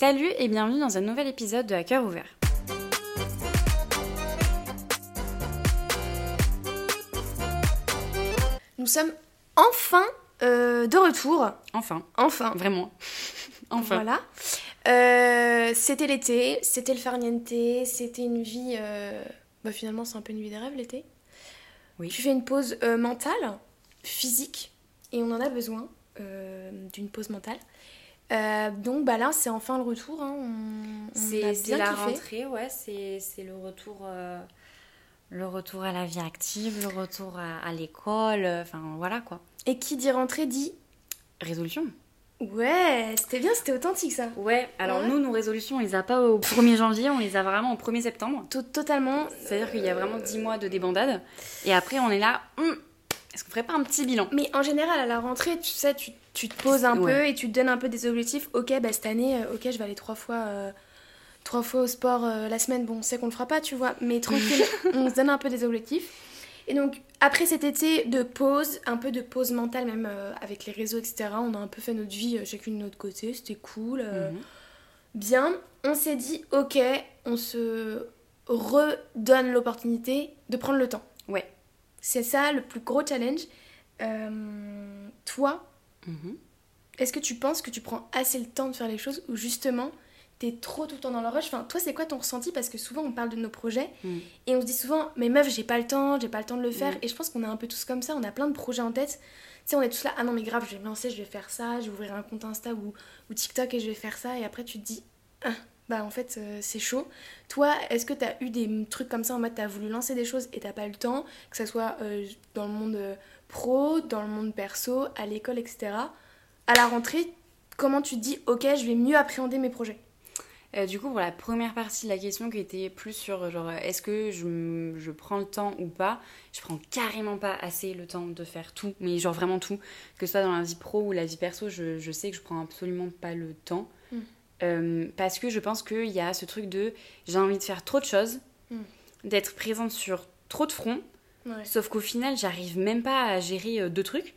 Salut et bienvenue dans un nouvel épisode de cœur ouvert. Nous sommes enfin euh, de retour. Enfin, Enfin. vraiment. enfin. Voilà. Euh, c'était l'été, c'était le farniente, c'était une vie. euh, Bah finalement, c'est un peu une vie des rêves l'été. Oui. Tu fais une pause mentale, physique, et on en a besoin d'une pause mentale. Euh, donc bah là, c'est enfin le retour. hein. On, on a C'est la kiffé. rentrée, ouais, c'est c'est le retour, euh, le retour à la vie active, le retour à, à l'école, euh, enfin voilà quoi. Et qui dit rentrée dit. Résolution. Ouais, c'était bien, c'était authentique ça. Ouais, alors Ouais. nous, nos résolutions, on les a pas au 1er janvier, on les a vraiment au 1er septembre. To- Totalement. C'est-à-dire qu'il y a vraiment 10 mois de débandade. Et après, on est là, Hum, est-ce qu'on ferait pas un petit bilan? Mais en général, à la rentrée, tu sais, tu, tu te poses un Ouais. peu et tu te donnes un peu des objectifs. Ok, bah, cette année, euh, ok, je vais aller trois fois, euh, trois fois au sport euh, la semaine. Bon, on sait qu'on le fera pas, tu vois, mais tranquille, on se donne un peu des objectifs. Et donc, après cet été de pause, un peu de pause mentale, même euh, avec les réseaux, etc., on a un peu fait notre vie chacune de notre côté, c'était cool. Mhm. Bien, on s'est dit, ok, on se redonne l'opportunité de prendre le temps. Ouais. C'est ça le plus gros challenge. Toi, Mhm. est-ce que tu penses que tu prends assez le temps de faire les choses ou justement t'es trop tout le temps dans le rush? Enfin, toi, c'est quoi ton ressenti? Parce que souvent on parle de nos projets Mm. et on se dit souvent, mais meuf, j'ai pas le temps, j'ai pas le temps de le faire. Mm. Et je pense qu'on est un peu tous comme ça, on a plein de projets en tête. Tu sais, on est tous là, ah non, mais grave, je vais me lancer, je vais faire ça, je vais ouvrir un compte Insta ou, ou TikTok et je vais faire ça. Et après, tu te dis, ah, bah en fait, euh, c'est chaud. Toi, est-ce que t'as eu des trucs comme ça en mode t'as voulu lancer des choses et t'as pas eu le temps, que ce soit euh, dans le monde euh, pro, dans le monde perso, à l'école, etc. À la rentrée, comment tu te dis, ok, je vais mieux appréhender mes projets? Euh, du coup, pour la première partie de la question qui était plus sur genre est-ce que je, je prends le temps ou pas, je prends carrément pas assez le temps de faire tout, mais genre vraiment tout, que ce soit dans la vie pro ou la vie perso, je, je sais que je prends absolument pas le temps. Mm. Euh, parce que je pense qu'il y a ce truc de j'ai envie de faire trop de choses, Mm. d'être présente sur trop de fronts, Ouais. sauf qu'au final, j'arrive même pas à gérer euh, deux trucs.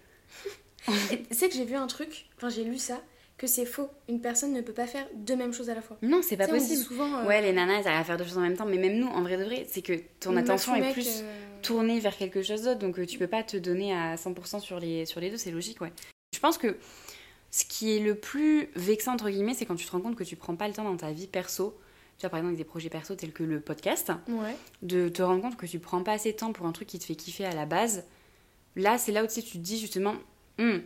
Sais que j'ai vu un truc, enfin j'ai lu ça, que c'est faux. Une personne ne peut pas faire deux mêmes choses à la fois. Non, c'est pas Tu sais, possible. souvent. euh, Ouais, les nanas, elles arrivent à faire deux choses en même temps, mais même nous, en vrai de vrai, c'est que ton attention est plus euh, tourner vers quelque chose d'autre, donc tu peux pas te donner à 100% sur les, sur les deux, c'est logique, ouais. Je pense que ce qui est le plus vexant, entre guillemets, c'est quand tu te rends compte que tu prends pas le temps dans ta vie perso, tu vois, par exemple, avec des projets perso tels que le podcast, Ouais. de te rendre compte que tu prends pas assez de temps pour un truc qui te fait kiffer à la base. Là, c'est là où tu, sais, tu te dis justement, Hmm,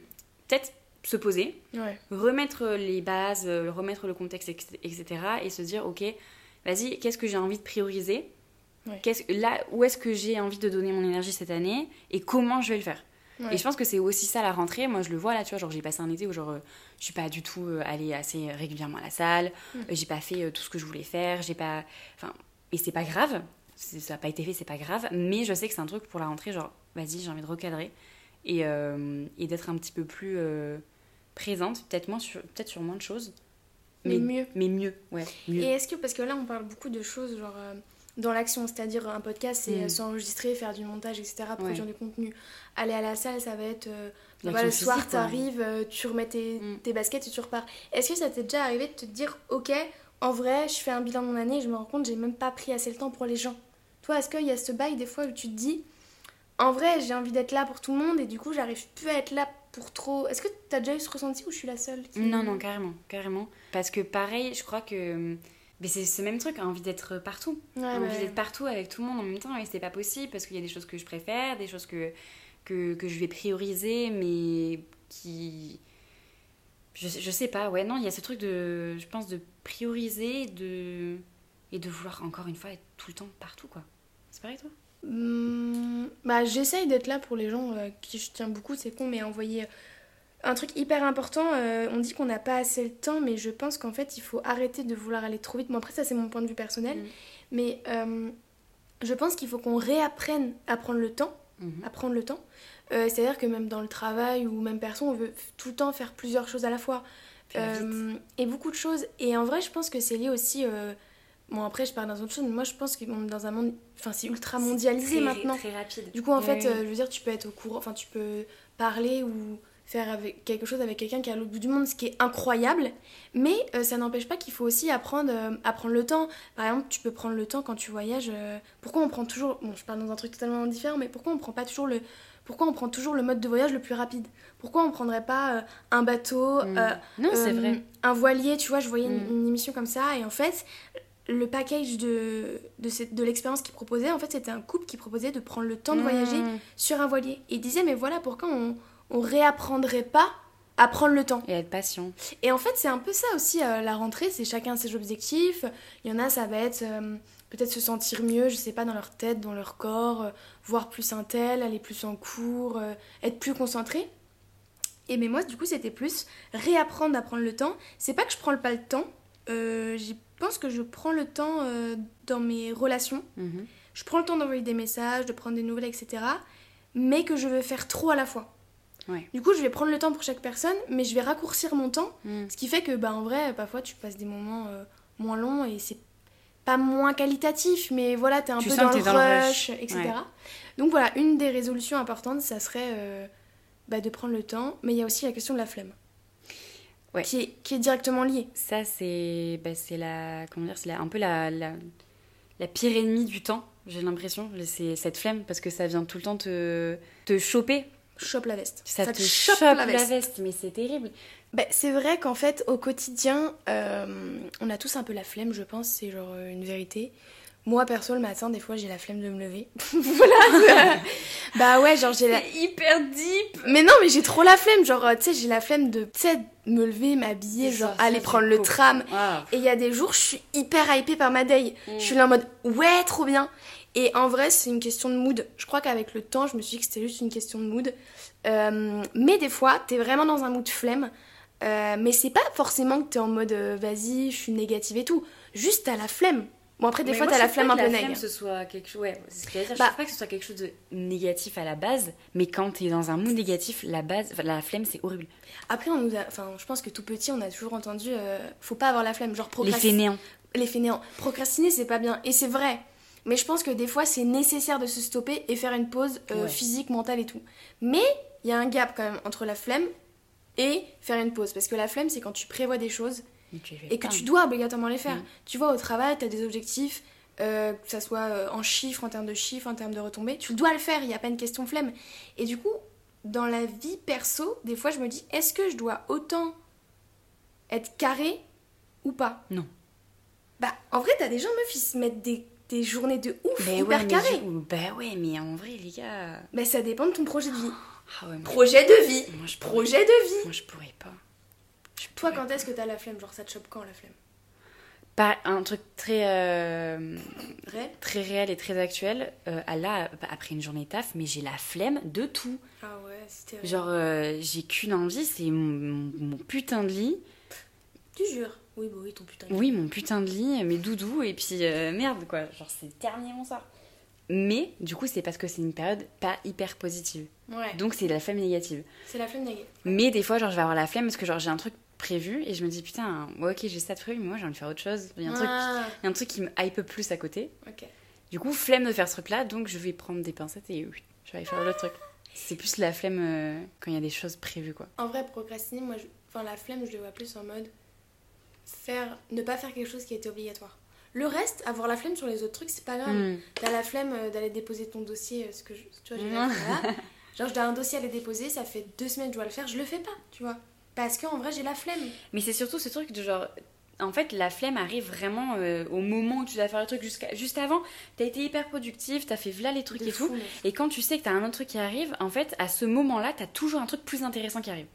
peut-être se poser, Ouais. remettre les bases, euh, remettre le contexte, etc. et se dire, ok, vas-y, qu'est-ce que j'ai envie de prioriser? Ouais. Qu'est-ce- Là, où est-ce que j'ai envie de donner mon énergie cette année? Et comment je vais le faire? Ouais. Et je pense que c'est aussi ça la rentrée. Moi, je le vois là, tu vois, genre j'ai passé un été où genre euh, je suis pas du tout euh, allée assez régulièrement à la salle, Mm. euh, j'ai pas fait euh, tout ce que je voulais faire, j'ai pas, enfin, et c'est pas grave, ça a pas été fait, c'est pas grave, mais je sais que c'est un truc pour la rentrée, genre vas-y, j'ai envie de recadrer et, et d'être un petit peu plus présente, peut-être moins sur, peut-être sur moins de choses, Mais mieux. mais mieux, ouais, mieux. Et est-ce que, parce que là on parle beaucoup de choses genre dans l'action, c'est-à-dire un podcast c'est Mm. s'enregistrer, faire du montage, etc., produire Ouais. du contenu. Aller à la salle, ça va être. euh, bah, le soir, quoi. t'arrives, euh, tu remets tes, Mm. tes baskets et tu repars. Est-ce que ça t'est déjà arrivé de te dire, ok, en vrai, je fais un bilan de mon année et je me rends compte, j'ai même pas pris assez le temps pour les gens? Toi, est-ce qu'il y a ce bail des fois où tu te dis, en vrai, j'ai envie d'être là pour tout le monde et du coup, j'arrive plus à être là pour trop? Est-ce que t'as déjà eu ce ressenti ou je suis la seule qui- Non, non, carrément, carrément. Parce que pareil, je crois que. Mais c'est ce même truc, envie d'être partout. Ouais, envie ouais. d'être partout avec tout le monde en même temps, et c'est pas possible parce qu'il y a des choses que je préfère, des choses que, que, que je vais prioriser, mais qui. Je, je sais pas, ouais, non, il y a ce truc de. Je pense de prioriser de, et de vouloir encore une fois être tout le temps partout, quoi. C'est pareil, toi? Hum, bah, j'essaye d'être là pour les gens euh, qui je tiens beaucoup, c'est con, mais envoyer un truc hyper important. euh, on dit qu'on n'a pas assez le temps, mais je pense qu'en fait, il faut arrêter de vouloir aller trop vite. Bon, après, ça, c'est mon point de vue personnel, Mm. mais euh, je pense qu'il faut qu'on réapprenne à prendre le temps. Mhm. À prendre le temps. Euh, C'est-à-dire que même dans le travail ou même perso, on veut tout le temps faire plusieurs choses à la fois. Et beaucoup de choses. Et en vrai, je pense que c'est lié aussi. Bon, après, je parle dans autre chose, mais moi, je pense qu'on est dans un monde. Enfin, c'est ultra mondialisé Très- maintenant. Très rapide. Du coup, en Oui, fait, je veux dire, tu peux être au courant, enfin, tu peux parler ou faire avec quelque chose avec quelqu'un qui est à l'autre bout du monde, ce qui est incroyable. Mais euh, ça n'empêche pas qu'il faut aussi apprendre, euh, à prendre le temps. Par exemple, tu peux prendre le temps quand tu voyages. euh, pourquoi on prend toujours. Bon, je parle dans un truc totalement différent, mais pourquoi on prend pas toujours le. Pourquoi on prend toujours le mode de voyage le plus rapide? Pourquoi on prendrait pas un bateau, Mm. euh, Non, c'est vrai. un voilier Tu vois, je voyais une, Mm. une émission comme ça, et en fait, le package de, de, cette- de l'expérience qu'ils proposaient, en fait, c'était un couple qui proposait de prendre le temps de voyager Mm. sur un voilier. Et il disait, mais voilà, pourquoi on, on réapprendrait pas à prendre le temps Et être patient. Et en fait, c'est un peu ça aussi, euh, la rentrée, c'est chacun ses objectifs. Il y en a, ça va être euh, peut-être se sentir mieux, je sais pas, dans leur tête, dans leur corps, euh, voir plus un tel, aller plus en cours, être plus concentré. Et mais moi, du coup, c'était plus réapprendre à prendre le temps. C'est pas que je prends pas le temps, je pense que je prends le temps dans mes relations. Mhm. Je prends le temps d'envoyer des messages, de prendre des nouvelles, etc. Mais que je veux faire trop à la fois. Ouais. Du coup, je vais prendre le temps pour chaque personne, mais je vais raccourcir mon temps. Mm. Ce qui fait que, bah, en vrai, parfois, tu passes des moments euh, moins longs et c'est pas moins qualitatif, mais voilà, t'es un Tu peu dans le rush, etc. Ouais. Donc voilà, une des résolutions importantes, ça serait euh, bah, de prendre le temps, mais il y a aussi la question de la flemme. Ouais. Qui, est, qui est directement liée. Ça, c'est bah, la. Comment dire C'est la- un peu la, la, la pire ennemie du temps, j'ai l'impression. C'est cette flemme, parce que ça vient tout le temps te, te choper. Chope la veste. Ça, te chope chope la veste. mais c'est terrible. Bah, c'est vrai qu'en fait, au quotidien, euh, on a tous un peu la flemme, je pense, c'est genre euh, une vérité. Moi, perso, le matin, des fois, j'ai la flemme de me lever. voilà. bah ouais, genre, j'ai la... hyper deep. Mais non, mais j'ai trop la flemme. Genre, euh, tu sais, j'ai la flemme de, tu sais, me lever, m'habiller, genre, ça, ça, aller prendre le tram. Ah. Et il y a des jours, je suis hyper hypée par ma day. Mm. Je suis là en mode, ouais, trop bien. Et en vrai, c'est une question de mood. Je crois qu'avec le temps, je me suis dit que c'était juste une question de mood. Euh, mais des fois, t'es vraiment dans un mood flemme. Euh, mais c'est pas forcément que t'es en mode, euh, vas-y, je suis négative et tout. Juste, t'as la flemme. Bon, après, des Mais fois, t'as je la flemme un peu la neg. flemme, ce soit quelque chose. Ouais, c'est ce que j'allais dire. Bah- Je pas que ce soit quelque chose de négatif à la base, mais quand t'es dans un mood négatif, la base, la flemme, c'est horrible. Après, on nous a, enfin, je pense que tout petit, on a toujours entendu, euh, faut pas avoir la flemme. Genre, Les procrastiner. fainéants. les fainéants. Procrastiner, c'est pas bien. Et c'est vrai. Mais je pense que des fois, c'est nécessaire de se stopper et faire une pause euh, Ouais. physique, mentale et tout. Mais il y a un gap quand même entre la flemme et faire une pause. Parce que la flemme, c'est quand tu prévois des choses et que tu dois obligatoirement les faire. Mm. Tu vois, au travail, tu as des objectifs, euh, que ça soit euh, en chiffres, en termes de chiffres, en termes de retombées. Tu dois le faire, il n'y a pas une question flemme. Et du coup, dans la vie perso, des fois, je me dis, est-ce que je dois autant être carré ou pas? Non. Bah, en vrai, t'as des gens, meufs, ils se mettent des, des journées de ouf, Ben hyper ouais, mais carrées. bah ouais, mais en vrai, les gars. Bah, ça dépend de ton projet de vie. Ah ouais, Projet de vie moi, je pourrais, Projet de vie moi, je pourrais pas. Je Toi, pourrais quand est-ce que t'as la flemme? Genre, ça te chope quand la flemme? Pas un truc très, euh, Vrai très réel et très actuel. euh, là, après une journée taf, mais j'ai la flemme de tout. Ah ouais, c'était. Genre, euh, j'ai qu'une envie, c'est mon, mon- mon putain de lit. Tu jures? Oui, bah oui, ton putain de Oui, mon putain de lit, mes doudous, et puis euh, merde, quoi. Genre, c'est terminé mon soir. Mais, du coup, c'est parce que c'est une période pas hyper positive. Ouais, Donc, c'est de la flemme négative. c'est la flemme négative. Mais des fois, genre, je vais avoir la flemme parce que, genre, j'ai un truc prévu et je me dis, putain, ouais, ok, j'ai ça de prévu, mais moi, j'ai envie de faire autre chose. Il y a un, truc, Ah, il y a un truc qui me hype plus à côté. ok. Du coup, flemme de faire ce truc-là, donc je vais prendre des pincettes et oui, je vais aller faire l'autre truc. C'est plus la flemme euh, quand il y a des choses prévues, quoi. En vrai, procrastiner, moi, je... enfin, la flemme, je le vois plus en mode faire, ne pas faire quelque chose qui était obligatoire. Le reste, avoir la flemme sur les autres trucs, c'est pas grave. Hmm. T'as la flemme euh, d'aller déposer ton dossier, euh, ce que je, tu vois, j'ai là. Genre, j'ai un dossier à aller déposer, ça fait deux semaines que je dois le faire, je le fais pas, tu vois. Parce qu'en vrai, j'ai la flemme. Mais c'est surtout ce truc de genre. En fait, la flemme arrive vraiment euh, au moment où tu dois faire le truc. Jusqu'à, juste avant, t'as été hyper productif, t'as fait v'là les trucs De et fou, tout. Et quand tu sais que t'as un autre truc qui arrive, en fait, à ce moment-là, t'as toujours un truc plus intéressant qui arrive.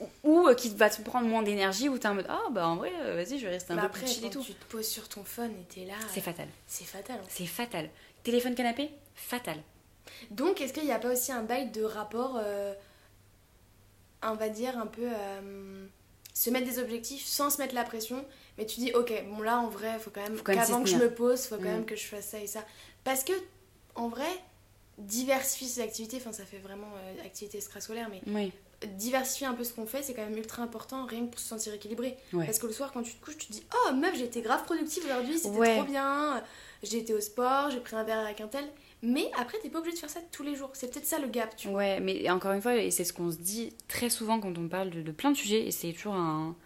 Ou, ou, euh, qui va te prendre moins d'énergie, ou t'es en mode Ah, bah en vrai, euh, vas-y, je vais rester un Mais peu après, plus chill et tout. tu te poses sur ton phone et t'es là, C'est fatal. c'est fatal. hein. C'est fatal. Téléphone canapé Fatal. Donc, est-ce qu'il n'y a pas aussi un bail de rapport, euh, on va dire, un peu euh, se mettre des objectifs sans se mettre la pression, mais tu dis, ok, bon là, en vrai, faut quand même, Faut quand même qu'avant s'y que je me pose, faut quand Mm. même que je fasse ça et ça. Parce que, en vrai, diversifier ses activités, enfin, ça fait vraiment euh, activité extrascolaire, mais Oui. Diversifier un peu ce qu'on fait, c'est quand même ultra important, rien que pour se sentir équilibré. Ouais. Parce que le soir, quand tu te couches, tu te dis Oh meuf, j'ai été grave productive aujourd'hui, c'était Ouais. trop bien, j'ai été au sport, j'ai pris un verre avec un tel. Mais après, t'es pas obligé de faire ça tous les jours. C'est peut-être ça le gap, tu vois. Ouais, mais encore une fois, et c'est ce qu'on se dit très souvent quand on parle de, de plein de sujets, et c'est toujours un,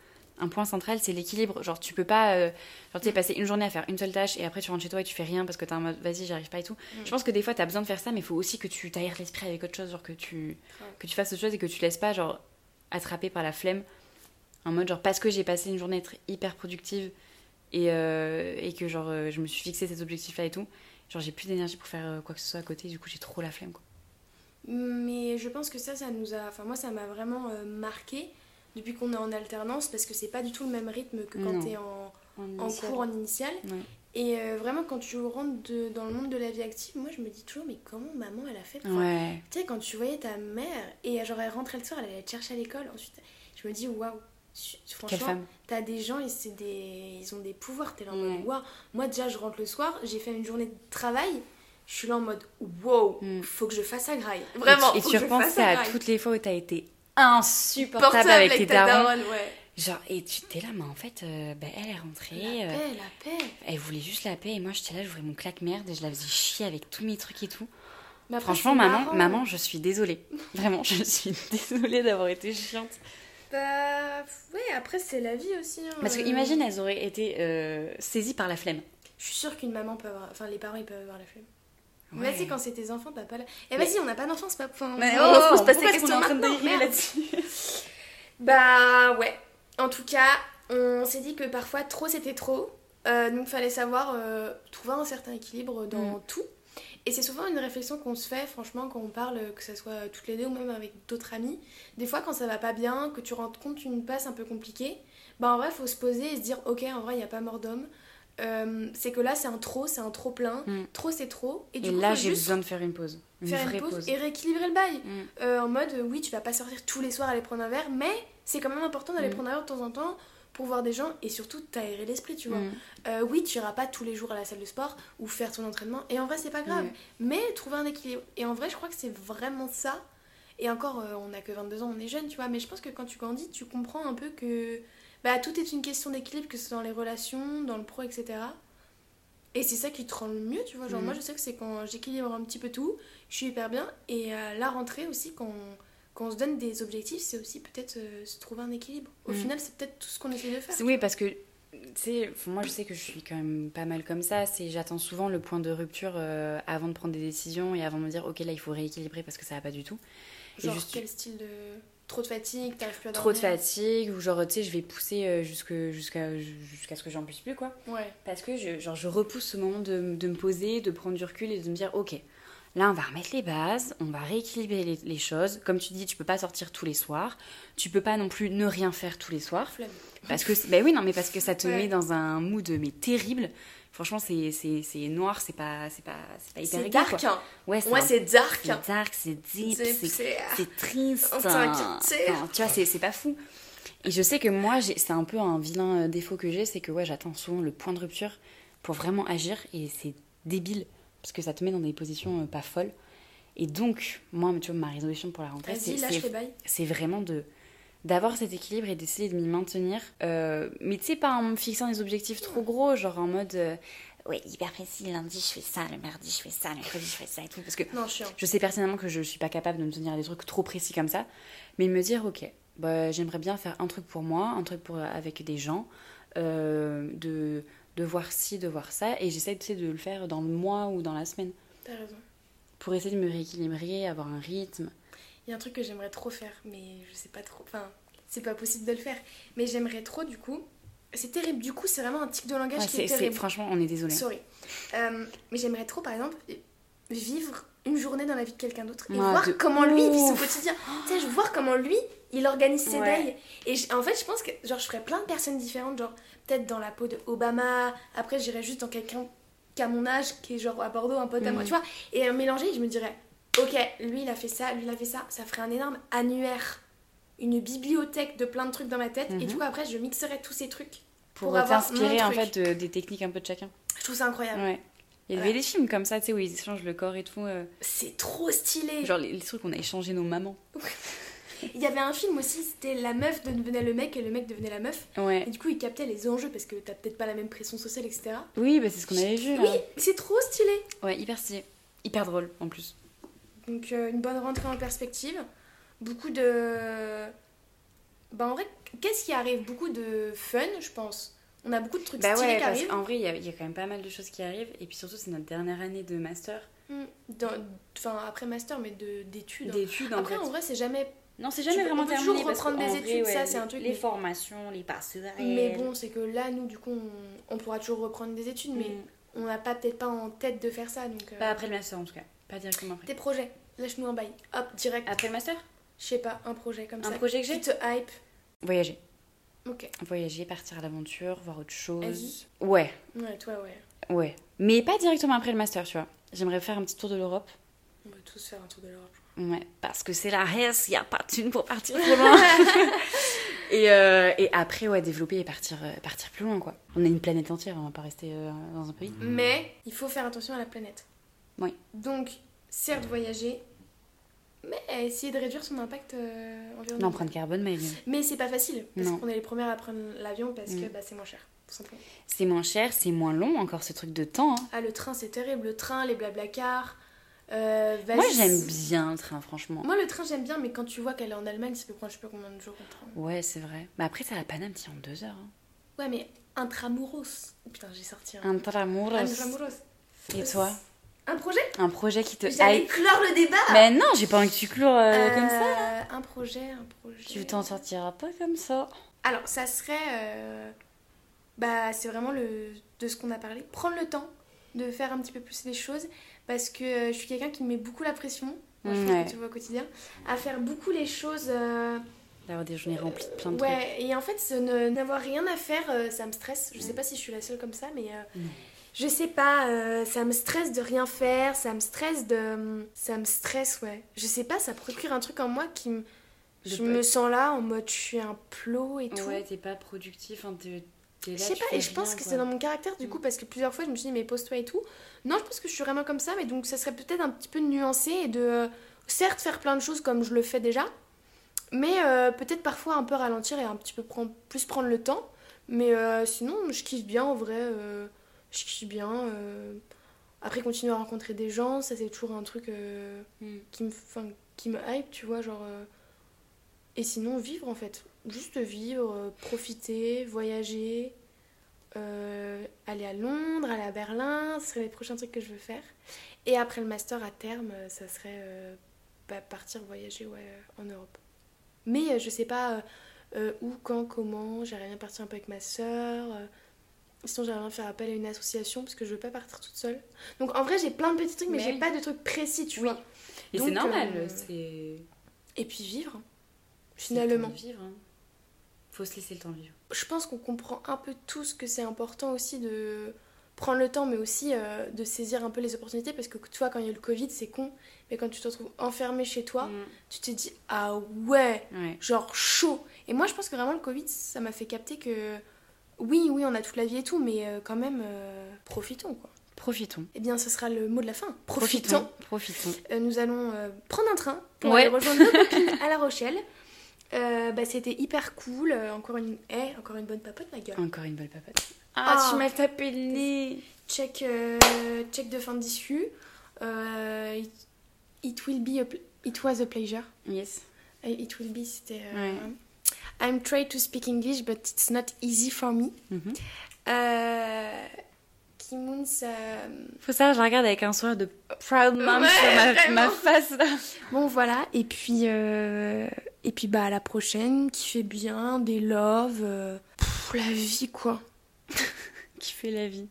un point central, c'est l'équilibre. Genre, tu peux pas, euh, genre, tu sais, passer une journée à faire une seule tâche, et après tu rentres chez toi et tu fais rien parce que t'es en mode, vas-y, j'y arrive pas et tout. Mm. Je pense que des fois, t'as besoin de faire ça, mais il faut aussi que tu t'aères l'esprit avec autre chose, genre que tu, Ouais. que tu fasses autre chose et que tu laisses pas, genre, attraper par la flemme, en mode, genre, parce que j'ai passé une journée à être hyper productive, et, euh, et que, genre, euh, je me suis fixé ces objectifs-là et tout, genre, j'ai plus d'énergie pour faire euh, quoi que ce soit à côté, du coup, j'ai trop la flemme, quoi. Mais je pense que ça, ça nous a. Enfin, moi, ça m'a vraiment euh, marqué depuis qu'on est en alternance parce que c'est pas du tout le même rythme que quand Non. t'es en, En en initial. cours en initial. Ouais. Et euh, vraiment, quand tu rentres de- dans le monde de la vie active, moi je me dis toujours, mais comment maman elle a fait Ouais. Tu sais, quand tu voyais ta mère et genre elle rentrait le soir, elle allait te chercher à l'école, ensuite je me dis, waouh, franchement, femme. t'as des gens, ils, c'est des... ils ont des pouvoirs, t'es là en mode, waouh. Moi déjà, je rentre le soir, j'ai fait une journée de travail, je suis là en mode, wow, Mm. faut que je fasse à graille. Vraiment, Et, tu- et tu repenses à graille. toutes les fois où t'as été insupportable Portable avec tes darons. daronne, ouais. Genre, et tu t'es là, mais en fait, euh, bah, elle est rentrée. La euh, paix, la paix. elle voulait juste la paix. Et moi, j'étais là, j'ouvrais mon claque-merde et je la faisais chier avec tous mes trucs et tout. Mais après, Franchement, maman, marrant. maman, je suis désolée. Vraiment, je suis désolée d'avoir été chiante. Bah, ouais, après, c'est la vie aussi. hein. Parce que Euh, imagine, elles auraient été euh, saisies par la flemme. Je suis sûre qu'une maman peut avoir. Enfin, les parents, ils peuvent avoir la flemme. Ouais. Vas-y, quand c'est tes enfants, t'as pas la. Eh, Mais- vas-y, on n'a pas d'enfants, c'est pas. Enfin, Mais on oh, se pose pas ces pourquoi est-ce qu'on questions est en train de là-dessus Bah, ouais. En tout cas, on s'est dit que parfois, trop c'était trop. Euh, donc, fallait savoir euh, trouver un certain équilibre dans Mm. tout. Et c'est souvent une réflexion qu'on se fait, franchement, quand on parle, que ce soit toutes les deux ou même avec d'autres amis. Des fois, quand ça va pas bien, que tu rends compte d'une passe un peu compliquée, bah en vrai, faut se poser et se dire, ok, en vrai, il n'y a pas mort d'homme. Euh, c'est que là, c'est un trop, c'est un trop plein. Mm. Trop, c'est trop. Et du Et coup, là, j'ai besoin de faire une pause. Une faire vraie une pause, pause. et rééquilibrer le bail. Mm. Euh, en mode, oui, tu vas pas sortir tous les soirs aller prendre un verre, mais c'est quand même important d'aller Mm. prendre un verre de temps en temps pour voir des gens et surtout t'aérer l'esprit, tu vois. Euh, oui, tu iras pas tous les jours à la salle de sport ou faire ton entraînement, et en vrai, c'est pas grave. Mais trouver un équilibre. Et en vrai, je crois que c'est vraiment ça. Et encore, on a que 22 ans, on est jeune, tu vois, mais je pense que quand tu grandis, tu comprends un peu que bah, tout est une question d'équilibre, que ce soit dans les relations, dans le pro, etc. Et c'est ça qui te rend le mieux, tu vois. Genre, Mhm. moi, je sais que c'est quand j'équilibre un petit peu tout, je suis hyper bien. Et à la rentrée aussi, quand on, quand on se donne des objectifs, c'est aussi peut-être euh, se trouver un équilibre. Au Mhm. final, c'est peut-être tout ce qu'on essaie de faire. Oui, parce que, tu sais, moi je sais que je suis quand même pas mal comme ça. C'est j'attends souvent le point de rupture euh, avant de prendre des décisions et avant de me dire, ok, là il faut rééquilibrer parce que ça va pas du tout. Et Genre, juste- quel style de. Trop de fatigue, t'arrives plus à Trop de fatigue ou genre, tu sais, je vais pousser euh, jusqu'à ce que j'en puisse plus, quoi. Ouais. Parce que je, genre, je repousse ce moment de, de me poser, de prendre du recul et de me dire, ok, là on va remettre les bases, on va rééquilibrer les, les choses. Comme tu dis, tu peux pas sortir tous les soirs, tu peux pas non plus ne rien faire tous les soirs. Flemme. Parce que, ben oui, non, mais parce que ça te Ouais. met dans un mood mais terrible. Franchement, c'est c'est- c'est noir, c'est pas, c'est pas, c'est pas hyper C'est dark, quoi. hein. Ouais, c'est Ouais, un- c'est dark. c'est dark, c'est deep, C'est- triste. Enfin, tu vois, c'est c'est pas fou. Et je sais que moi, c'est un peu un vilain euh, défaut que j'ai, c'est que ouais, j'attends souvent le point de rupture pour vraiment agir et c'est débile parce que ça te met dans des positions euh, pas folles. Et donc, moi, tu vois, ma résolution pour la rentrée, c'est c'est vraiment de d'avoir cet équilibre et d'essayer de m'y maintenir. Euh, mais tu sais, pas en me fixant des objectifs trop gros, genre en mode euh, ouais, hyper précis, lundi je fais ça, le mardi je fais ça, le mercredi je fais ça et tout. Parce que Non, je sais personnellement que je suis pas capable de me tenir à des trucs trop précis comme ça, mais me dire ok, bah, j'aimerais bien faire un truc pour moi, un truc pour, avec des gens, euh, de, de voir ci, de voir ça, et j'essaie de le faire dans le mois ou dans la semaine T'as raison. pour essayer de me rééquilibrer, avoir un rythme. Il y a un truc que j'aimerais trop faire, mais je sais pas trop. Enfin, c'est pas possible de le faire. Mais j'aimerais trop, du coup. C'est terrible, du coup, c'est vraiment un tic de langage Ouais, qui est c'est- terrible. franchement, on est désolé. Sorry. Euh, mais j'aimerais trop, par exemple, vivre une journée dans la vie de quelqu'un d'autre et voir de comment lui vit son quotidien. Tu sais, je voir comment lui, il organise ses Ouais. days. Et en fait, je pense que genre, je ferais plein de personnes différentes, genre peut-être dans la peau de Obama, après j'irais juste dans quelqu'un qui a mon âge, qui est genre à Bordeaux, un pote à moi, Mhm. tu vois. Et mélanger, je me dirais, ok, lui il a fait ça, lui il a fait ça, ça ferait un énorme annuaire. Une bibliothèque de plein de trucs dans ma tête. Et Mhm. du coup, après, je mixerais tous ces trucs. Pour, pour t'inspirer en fait de- des techniques un peu de chacun. Je trouve ça incroyable. Ouais. Il y avait des films comme ça, tu sais, où ils échangent le corps et tout. euh, C'est trop stylé. genre les, les trucs qu'on a échangé nos mamans. Il y avait un film aussi, c'était la meuf devenait le mec et le mec devenait la meuf. Ouais. Et du coup, il captait les enjeux parce que t'as peut-être pas la même pression sociale, etc. Oui, bah c'est ce qu'on avait vu là. Oui, c'est trop stylé. Ouais, hyper stylé. Hyper drôle en plus. Donc euh, une bonne rentrée en perspective. Beaucoup de... Bah en vrai, qu'est-ce qui arrive? Beaucoup de fun, je pense. On a beaucoup de trucs Bah stylés ouais, qui parce arrivent. qu'en vrai, il y, a- il y a quand même pas mal de choses qui arrivent. Et puis surtout, c'est notre dernière année de master. Mm. Dans- Enfin, après master, mais de- d'études. hein. D'études en Après, fait. en vrai, c'est jamais... Non, c'est tu jamais peux- vraiment on peut terminé. toujours reprendre des vrai, études, ouais, ça, c'est les- un truc, Les mais- formations, les passerelles. Mais bon, c'est que là, nous, du coup, on, on pourra toujours reprendre des études, mais Mm. on n'a pas peut-être pas en tête de faire ça. Donc, euh, Pas après le master en tout cas. Pas directement après. Tes projets, lâche-nous un bail. Hop, direct. Après le master? Je sais pas, un projet comme Un ça. projet que j'ai? Qui te hype. Voyager. Ok. Voyager, partir à l'aventure, voir autre chose. Ouais, Ouais, toi, ouais. ouais. Mais pas directement après le master, tu vois. J'aimerais faire un petit tour de l'Europe. On va tous faire un tour de l'Europe. Ouais, parce que c'est la Hesse, il n'y a pas de thune pour partir trop loin. et, euh, et après, ouais, développer et partir, euh, partir plus loin, quoi. On est une planète entière, on va pas rester euh, dans un pays. Mais il faut faire attention à la planète. Oui. Donc, certes, voyager, mais essayer de réduire son impact euh, environnemental. L'empreinte carbone, mais Mais c'est pas facile, parce qu'on est les premières à prendre l'avion parce que Mm. bah, c'est moins cher, c'est moins cher, c'est moins long, encore ce truc de temps. hein. Ah, le train, c'est terrible. Le train, les blablacars. Euh, vas-y. Moi, j'aime bien le train, franchement. Moi, le train, j'aime bien, mais quand tu vois qu'elle est en Allemagne, ça peut prendre je sais pas combien de jours le train. Ouais, c'est vrai. Mais après, ça la Paname, tient en deux heures. hein. Ouais, mais intramuros. Putain, j'ai sorti un. Intramuros. Intramuros. Et toi? Un projet Un projet qui te J'allais clore le débat Mais non, j'ai pas envie que tu clores euh, Euh, comme ça. Un projet, un projet. Tu t'en sortiras pas comme ça. Alors, ça serait. euh, Bah, c'est vraiment le... de ce qu'on a parlé. Prendre le temps de faire un petit peu plus les choses. Parce que euh, je suis quelqu'un qui met beaucoup la pression. Moi, je Ouais. que tu le vois au quotidien. À faire beaucoup les choses. euh, D'avoir des journées remplies de plein de trucs. Ouais, et en fait, n'avoir rien à faire, euh, ça me stresse. Je sais pas si je suis la seule comme ça, mais euh. Je sais pas, euh, ça me stresse de rien faire, ça me stresse de. Ça me stresse, ouais. Je sais pas, ça procure un truc en moi qui me. Je me sens là en mode je suis un plot et tout. Ouais, t'es pas productif, hein, t'es Je sais pas, et je pense rien, que c'est dans mon caractère du coup, Mm. parce que plusieurs fois je me suis dit, mais pose-toi et tout. Non, je pense que je suis vraiment comme ça, mais donc ça serait peut-être un petit peu nuancé et de, euh, certes, faire plein de choses comme je le fais déjà, mais euh, peut-être parfois un peu ralentir et un petit peu prendre, plus prendre le temps. Mais euh, sinon, je kiffe bien en vrai, je kiffe bien. euh. Après, continuer à rencontrer des gens, ça c'est toujours un truc euh, Mm. qui, me, qui me hype, tu vois, genre. euh, Et sinon, vivre en fait. Juste vivre, profiter, voyager, aller à Londres, aller à Berlin, ce serait les prochains trucs que je veux faire. Et après le master à terme, ça serait bah, partir voyager ouais, en Europe. Mais je sais pas où, quand, comment. J'aimerais bien partir un peu avec ma soeur. Sinon, j'aimerais faire appel à une association parce que je veux pas partir toute seule. Donc en vrai, j'ai plein de petits trucs, mais, Mais j'ai oui. pas de trucs précis, tu Oui. vois. Et c'est normal, euh, c'est. Et puis vivre, temps finalement. vivre. hein. Faut se laisser le temps de vivre. je pense qu'on comprend un peu tous que c'est important aussi de prendre le temps, mais aussi euh, de saisir un peu les opportunités. Parce que tu vois, quand il y a le Covid, c'est con. Mais quand tu te retrouves enfermé chez toi, Mm. tu te dis Ah ouais, Ouais. genre chaud. Et moi, je pense que vraiment, le Covid, ça m'a fait capter que oui, oui, on a toute la vie et tout, mais euh, quand même, euh, profitons quoi. Profitons. Eh bien, ce sera le mot de la fin. Profitons. Profitons. Euh, nous allons euh, prendre un train pour Ouais. aller rejoindre nos copines à La Rochelle. Euh, bah, c'était hyper cool. Encore une, eh, encore une bonne papote, ma gueule. Encore une belle papote. Ah. Ah, tu m'as tapé le nez. Check, euh, check de fin d'issue. Euh, it, it will be a pl- it was a pleasure. Yes. It will be, c'était. euh, Ouais. I'm trying to speak English, but it's not easy for me. Mhm. Euh, Kimoun, ça. Faut savoir, je regarde avec un sourire de proud mom Ouais, sur ma, face. Bon, voilà. Et puis, euh, et puis bah, à la prochaine, qui fait bien, des loves. euh, pff, la vie, quoi. Qui fait la vie.